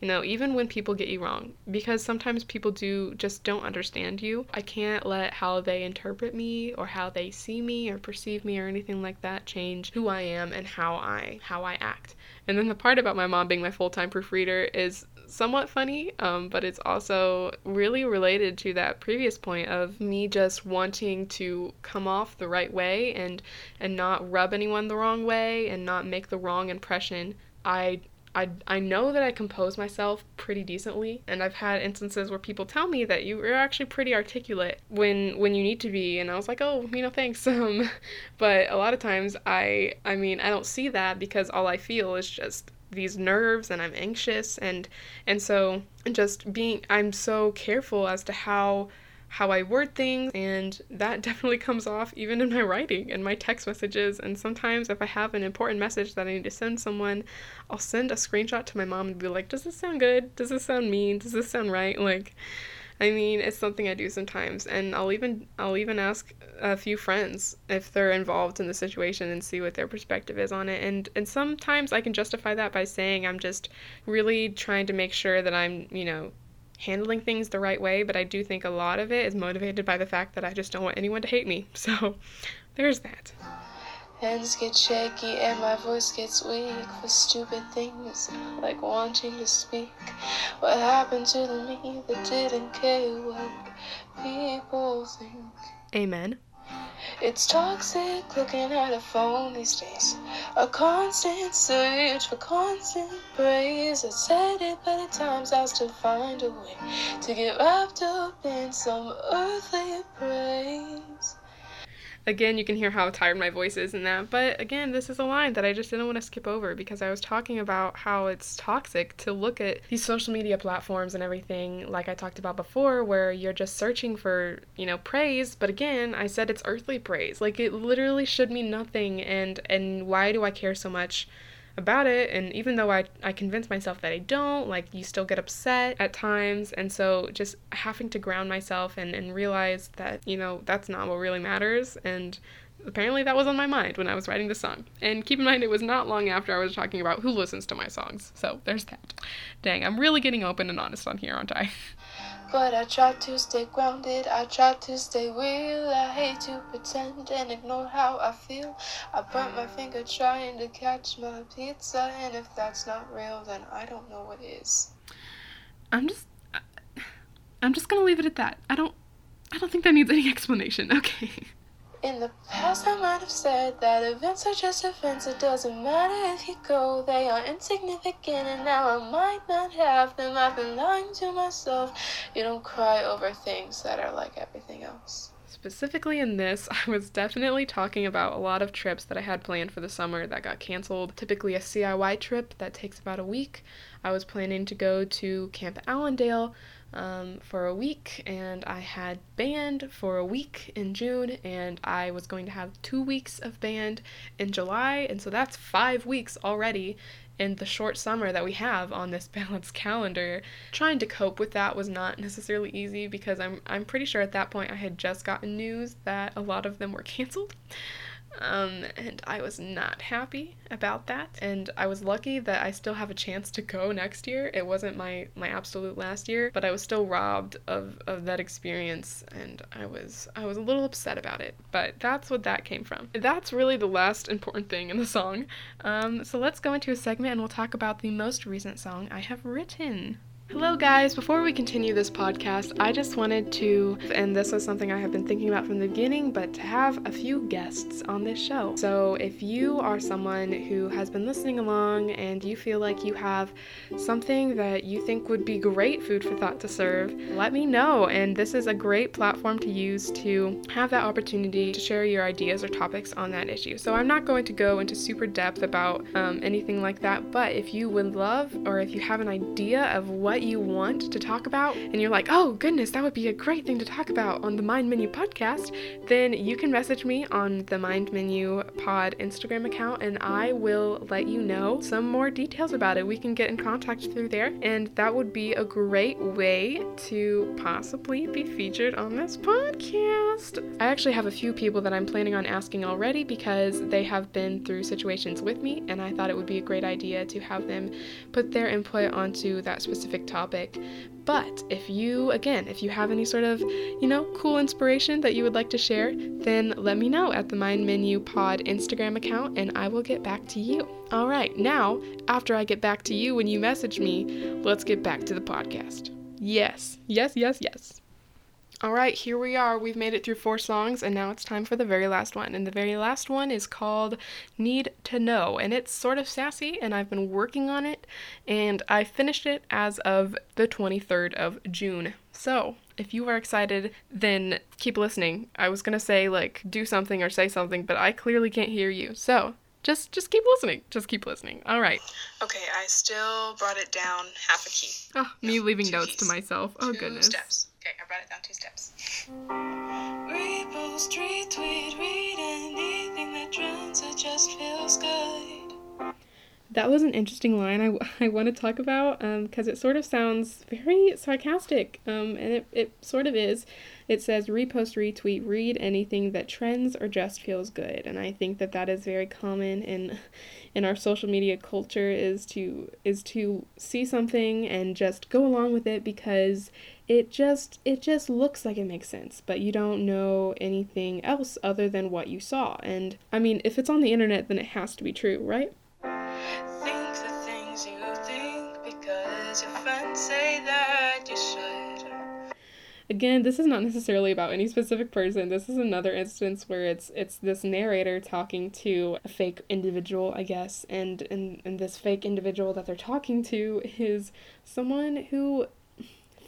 you know, even when people get you wrong, because sometimes people do just don't understand you. I can't let how they interpret me or how they see me or perceive me or anything like that change who I am and how I how I act. And then the part about my mom being my full-time proofreader is somewhat funny, um, but it's also really related to that previous point of me just wanting to come off the right way and and not rub anyone the wrong way and not make the wrong impression. I I, I know that I compose myself pretty decently, and I've had instances where people tell me that you are actually pretty articulate when when you need to be, and I was like, oh, you know, thanks. Um, but a lot of times I I mean I don't see that because all I feel is just these nerves and I'm anxious and and so just being I'm so careful as to how how I word things, and that definitely comes off even in my writing and my text messages. And sometimes, if I have an important message that I need to send someone, I'll send a screenshot to my mom and be like, Does this sound good? Does this sound mean? Does this sound right? Like, I mean, it's something I do sometimes, and I'll even I'll even ask a few friends if they're involved in the situation and see what their perspective is on it. And and sometimes I can justify that by saying I'm just really trying to make sure that I'm, you know, handling things the right way, but I do think a lot of it is motivated by the fact that I just don't want anyone to hate me. So there's that. Hands get shaky and my voice gets weak for stupid things like wanting to speak. What happened to the me that didn't care what people think? Amen. It's toxic looking at a phone these days. A constant search for constant praise. I said it, but at times I still find a way to get wrapped up in some earthly praise. Again, you can hear how tired my voice is in that. But again, this is a line that I just didn't want to skip over because I was talking about how it's toxic to look at these social media platforms and everything, like I talked about before, where you're just searching for, you know, praise. But again, I said it's earthly praise. Like it literally should mean nothing. And and why do I care so much? About it and even though I, I convince myself that I don't, like you still get upset at times and so just having to ground myself and, and realize that, you know, that's not what really matters and apparently that was on my mind when I was writing the song. And keep in mind it was not long after I was talking about who listens to my songs. So there's that. Dang, I'm really getting open and honest on here, aren't I? But I try to stay grounded, I try to stay real. I hate to pretend and ignore how I feel. I burnt my finger trying to catch my pizza, and if that's not real, then I don't know what is. I'm just I'm just gonna leave it at that. I don't I don't think that needs any explanation. Okay. In the past, I might have said that events are just events. It doesn't matter if you go, they are insignificant. And now I might not have them. I've been lying to myself. You don't cry over things that are like everything else. Specifically in this, I was definitely talking about a lot of trips that I had planned for the summer that got canceled. Typically, a CIY trip that takes about a week. I was planning to go to Camp Allendale um, for a week, and I had band for a week in June, and I was going to have two weeks of band in July, and so that's five weeks already in the short summer that we have on this balanced calendar. Trying to cope with that was not necessarily easy because I'm I'm pretty sure at that point I had just gotten news that a lot of them were canceled. Um, and I was not happy about that. And I was lucky that I still have a chance to go next year. It wasn't my, my absolute last year, but I was still robbed of, of that experience and I was I was a little upset about it. But that's what that came from. That's really the last important thing in the song. Um, so let's go into a segment and we'll talk about the most recent song I have written. Hello, guys. Before we continue this podcast, I just wanted to, and this was something I have been thinking about from the beginning, but to have a few guests on this show. So, if you are someone who has been listening along and you feel like you have something that you think would be great food for thought to serve, let me know. And this is a great platform to use to have that opportunity to share your ideas or topics on that issue. So, I'm not going to go into super depth about um, anything like that, but if you would love or if you have an idea of what what you want to talk about and you're like, oh goodness, that would be a great thing to talk about on the Mind Menu podcast, then you can message me on the Mind Menu Pod Instagram account and I will let you know some more details about it. We can get in contact through there, and that would be a great way to possibly be featured on this podcast. I actually have a few people that I'm planning on asking already because they have been through situations with me, and I thought it would be a great idea to have them put their input onto that specific topic. But if you, again, if you have any sort of, you know, cool inspiration that you would like to share, then let me know at the Mind Menu Pod Instagram account and I will get back to you. All right, now, after I get back to you when you message me, let's get back to the podcast. Yes, yes, yes, yes. All right, here we are. We've made it through four songs, and now it's time for the very last one. And the very last one is called Need to Know, and it's sort of sassy, and I've been working on it, and I finished it as of the 23rd of June. So, if you are excited, then keep listening. I was gonna say, like, do something or say something, but I clearly can't hear you. So, just just keep listening. Just keep listening. All right. Okay, I still brought it down half a key. Oh, me No, leaving notes keys. to myself. Oh two goodness. steps. Okay, I brought it down two steps. Repost, retweet, read anything that trends. It just feels good. That was an interesting line I, I want to talk about because it sort of sounds very sarcastic, um, and it, it sort of is. It says repost, retweet, read anything that trends or just feels good, and I think that that is very common in in our social media culture is to is to see something and just go along with it because it just it just looks like it makes sense, but you don't know anything else other than what you saw. And I mean, if it's on the internet, then it has to be true, right? Again, this is not necessarily about any specific person. This is another instance where it's it's this narrator talking to a fake individual, I guess, and and, and this fake individual that they're talking to is someone who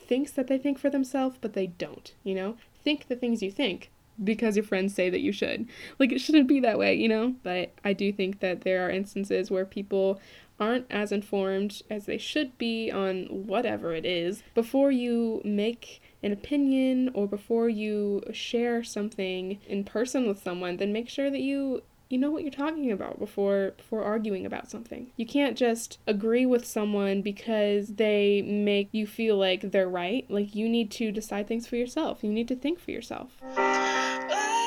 thinks that they think for themselves, but they don't, you know? Think the things you think because your friends say that you should. Like it shouldn't be that way, you know? But I do think that there are instances where people aren't as informed as they should be on whatever it is before you make an opinion or before you share something in person with someone then make sure that you you know what you're talking about before before arguing about something. You can't just agree with someone because they make you feel like they're right. Like you need to decide things for yourself. You need to think for yourself. Ah.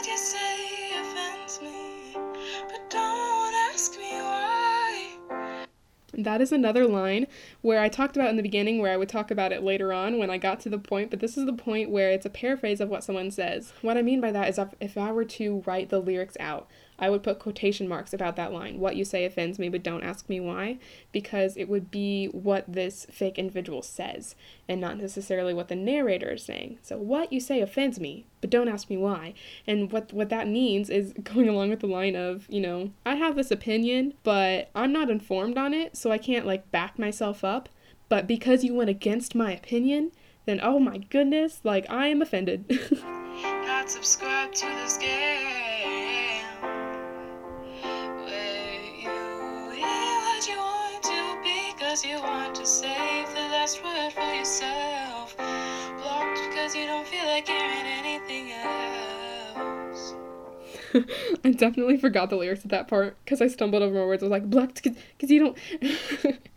That is another line where I talked about in the beginning, where I would talk about it later on when I got to the point, but this is the point where it's a paraphrase of what someone says. What I mean by that is if, I were to write the lyrics out, I would put quotation marks about that line. What you say offends me, but don't ask me why, because it would be what this fake individual says and not necessarily what the narrator is saying. So what you say offends me, but don't ask me why. And what what that means is going along with the line of, you know, I have this opinion, but I'm not informed on it, so I can't like back myself up. But because you went against my opinion, then oh my goodness, like I am offended. not subscribe to this game. Because you want to save the last word for yourself. Blocked because you don't feel like hearing anything else. I definitely forgot the lyrics of that part because I stumbled over my words. I was like, blocked because you don't.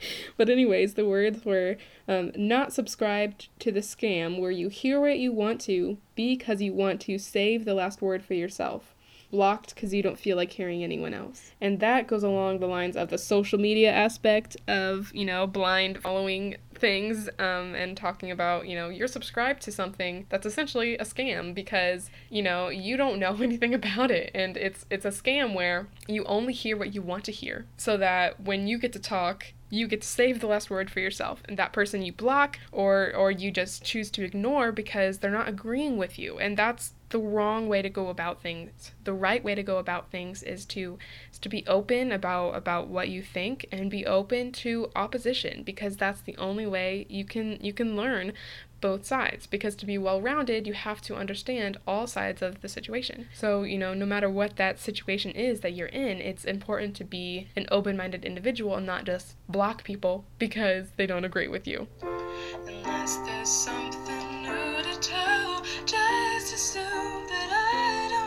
but, anyways, the words were um, not subscribed to the scam where you hear what you want to because you want to save the last word for yourself blocked because you don't feel like hearing anyone else. And that goes along the lines of the social media aspect of, you know, blind following things um, and talking about, you know, you're subscribed to something that's essentially a scam because, you know, you don't know anything about it. And it's it's a scam where you only hear what you want to hear so that when you get to talk, you get to save the last word for yourself. And that person you block or or you just choose to ignore because they're not agreeing with you. And that's the wrong way to go about things. The right way to go about things is to is to be open about about what you think and be open to opposition because that's the only way you can you can learn both sides because to be well rounded, you have to understand all sides of the situation. So, you know, no matter what that situation is that you're in, it's important to be an open minded individual and not just block people because they don't agree with you. Unless there's something new to tell, just assume that I don't.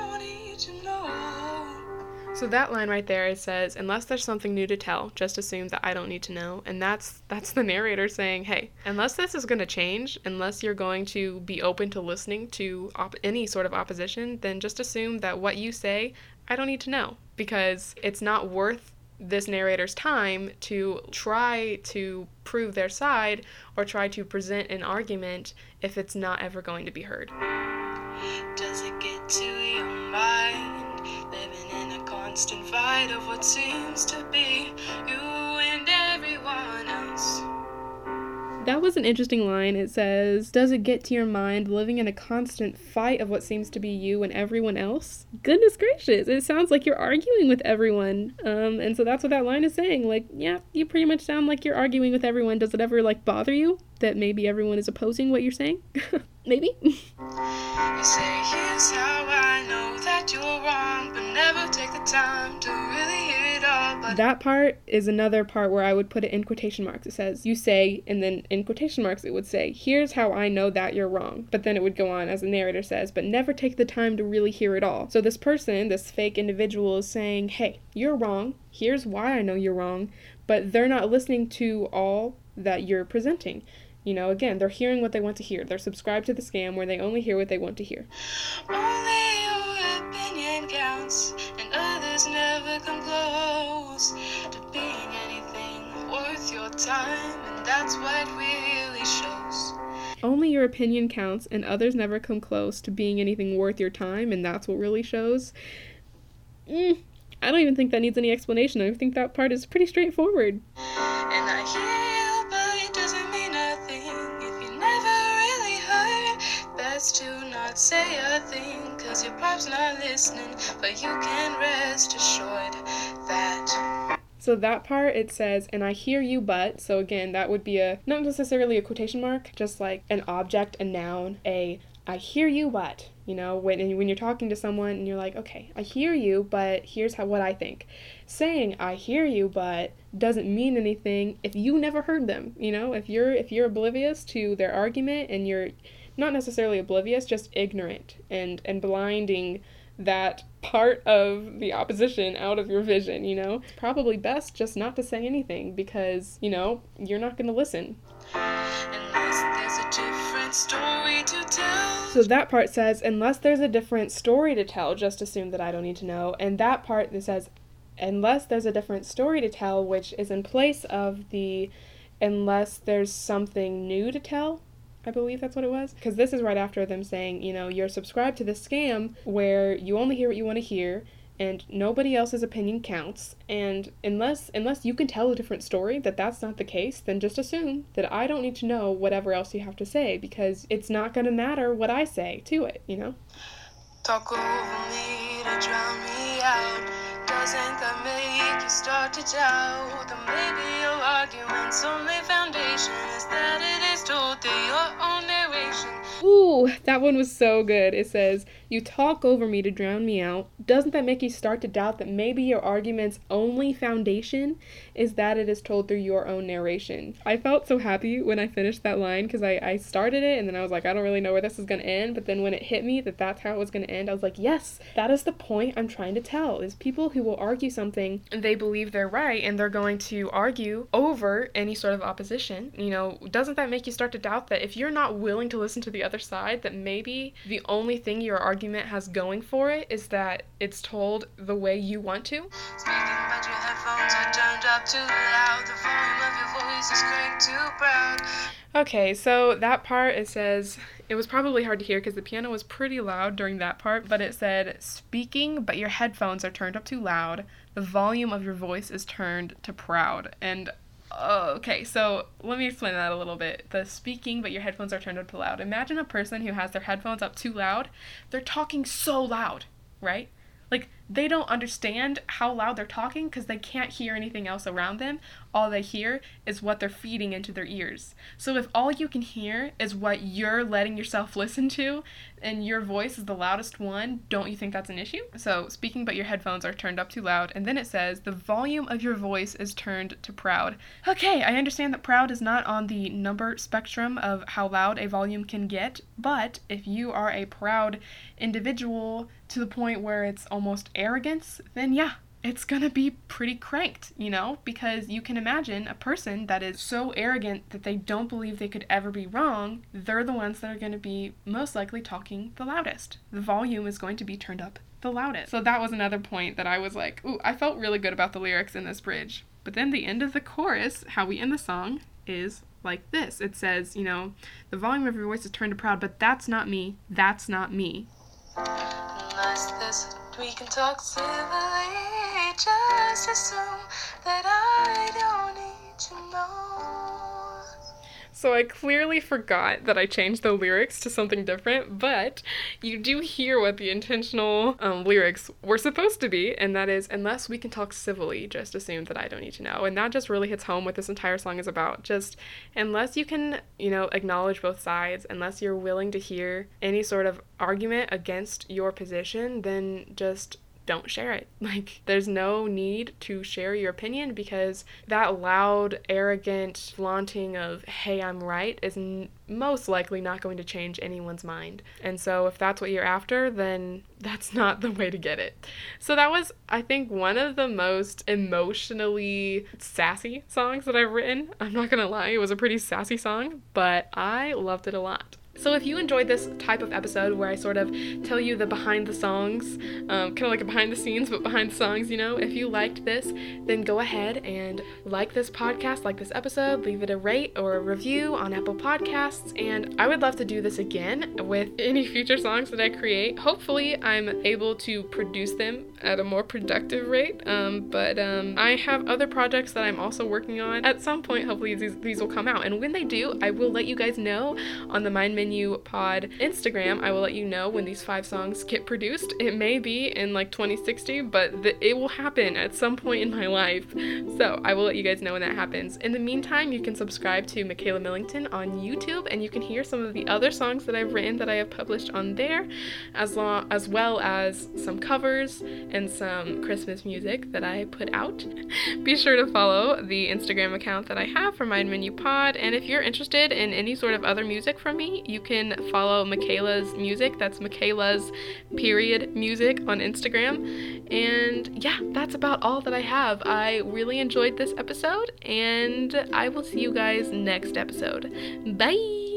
So that line right there it says, unless there's something new to tell, just assume that I don't need to know. And that's that's the narrator saying, hey, unless this is going to change, unless you're going to be open to listening to op- any sort of opposition, then just assume that what you say, I don't need to know because it's not worth this narrator's time to try to prove their side or try to present an argument if it's not ever going to be heard. Does it get to your mind? Constant fight of what seems to be you and everyone else. That was an interesting line. It says, Does it get to your mind living in a constant fight of what seems to be you and everyone else? Goodness gracious, it sounds like you're arguing with everyone. Um, and so that's what that line is saying. Like, yeah, you pretty much sound like you're arguing with everyone. Does it ever, like, bother you that maybe everyone is opposing what you're saying? maybe? you say, That you're wrong, but never take the time to really hear it all. But that part is another part where I would put it in quotation marks. It says, You say, and then in quotation marks, it would say, Here's how I know that you're wrong. But then it would go on, as the narrator says, but never take the time to really hear it all. So this person, this fake individual, is saying, Hey, you're wrong. Here's why I know you're wrong. But they're not listening to all that you're presenting. You know, again, they're hearing what they want to hear. They're subscribed to the scam where they only hear what they want to hear. Only your opinion counts, and others never come close to being anything worth your time, and that's what really shows. Only your opinion counts, and others never come close to being anything worth your time, and that's what really shows. Mm, I don't even think that needs any explanation. I think that part is pretty straightforward. Not say a thing, cause your pop's not listening, but you can rest assured that. So that part it says, and I hear you, but. So again, that would be a not necessarily a quotation mark, just like an object, a noun, a I hear you, but. You know, when when you're talking to someone and you're like, okay, I hear you, but here's how what I think. Saying I hear you, but doesn't mean anything if you never heard them. You know, if you're if you're oblivious to their argument and you're not necessarily oblivious, just ignorant and and blinding that part of the opposition out of your vision, you know? It's probably best just not to say anything because, you know, you're not going to listen. So that part says, unless there's a different story to tell, just assume that I don't need to know. And that part that says, unless there's a different story to tell, which is in place of the unless there's something new to tell. I believe that's what it was. Because this is right after them saying, you know, you're subscribed to this scam where you only hear what you want to hear and nobody else's opinion counts and unless unless you can tell a different story that that's not the case then just assume that I don't need to know whatever else you have to say because it's not going to matter what I say to it, you know? Doesn't that make you start to doubt that maybe your argument's only foundation is that it is told through your own narration? Ooh, that one was so good. It says, You talk over me to drown me out. Doesn't that make you start to doubt that maybe your argument's only foundation is that it is told through your own narration? I felt so happy when I finished that line because I, I started it and then I was like, I don't really know where this is going to end. But then when it hit me that that's how it was going to end, I was like, Yes, that is the point I'm trying to tell is people who will argue something they believe they're right and they're going to argue over any sort of opposition. You know, doesn't that make you start to doubt that if you're not willing to listen to the other side that maybe the only thing your argument has going for it is that it's told the way you want to. Okay, so that part it says it was probably hard to hear because the piano was pretty loud during that part, but it said speaking, but your headphones are turned up too loud. The volume of your voice is turned to proud. And Oh, okay, so let me explain that a little bit. The speaking, but your headphones are turned up too loud. Imagine a person who has their headphones up too loud. They're talking so loud, right? Like, they don't understand how loud they're talking because they can't hear anything else around them. All they hear is what they're feeding into their ears. So if all you can hear is what you're letting yourself listen to and your voice is the loudest one, don't you think that's an issue? So speaking but your headphones are turned up too loud and then it says the volume of your voice is turned to proud. Okay, I understand that proud is not on the number spectrum of how loud a volume can get, but if you are a proud individual to the point where it's almost arrogance, then yeah, it's gonna be pretty cranked, you know? Because you can imagine a person that is so arrogant that they don't believe they could ever be wrong, they're the ones that are gonna be most likely talking the loudest. The volume is going to be turned up the loudest. So that was another point that I was like, ooh, I felt really good about the lyrics in this bridge. But then the end of the chorus, how we end the song, is like this. It says, you know, the volume of your voice is turned to proud, but that's not me. That's not me. Unless this we can talk civilly, just assume that I don't need to know. So I clearly forgot that I changed the lyrics to something different, but you do hear what the intentional um, lyrics were supposed to be, and that is, unless we can talk civilly, just assume that I don't need to know. And that just really hits home what this entire song is about. Just unless you can, you know, acknowledge both sides, unless you're willing to hear any sort of argument against your position, then just don't share it. Like, there's no need to share your opinion because that loud, arrogant flaunting of, hey, I'm right, is n- most likely not going to change anyone's mind. And so, if that's what you're after, then that's not the way to get it. So, that was, I think, one of the most emotionally sassy songs that I've written. I'm not gonna lie, it was a pretty sassy song, but I loved it a lot. So if you enjoyed this type of episode where I sort of tell you the behind the songs, um, kind of like a behind the scenes, but behind the songs, you know, if you liked this, then go ahead and like this podcast, like this episode, leave it a rate or a review on Apple Podcasts, and I would love to do this again with any future songs that I create. Hopefully, I'm able to produce them at a more productive rate, um, but um, I have other projects that I'm also working on. At some point, hopefully, these, these will come out, and when they do, I will let you guys know on the Mind Menu Pod Instagram. I will let you know when these five songs get produced. It may be in like 2060, but the, it will happen at some point in my life. So I will let you guys know when that happens. In the meantime, you can subscribe to Makayla Millington on YouTube, and you can hear some of the other songs that I've written that I have published on there, as long as well as some covers and some Christmas music that I put out. Be sure to follow the Instagram account that I have for Mind Menu Pod, and if you're interested in any sort of other music from me, you can follow Makayla's music. That's Makayla's period music on Instagram. And yeah, that's about all that I have. I really enjoyed this episode, and I will see you guys next episode. Bye!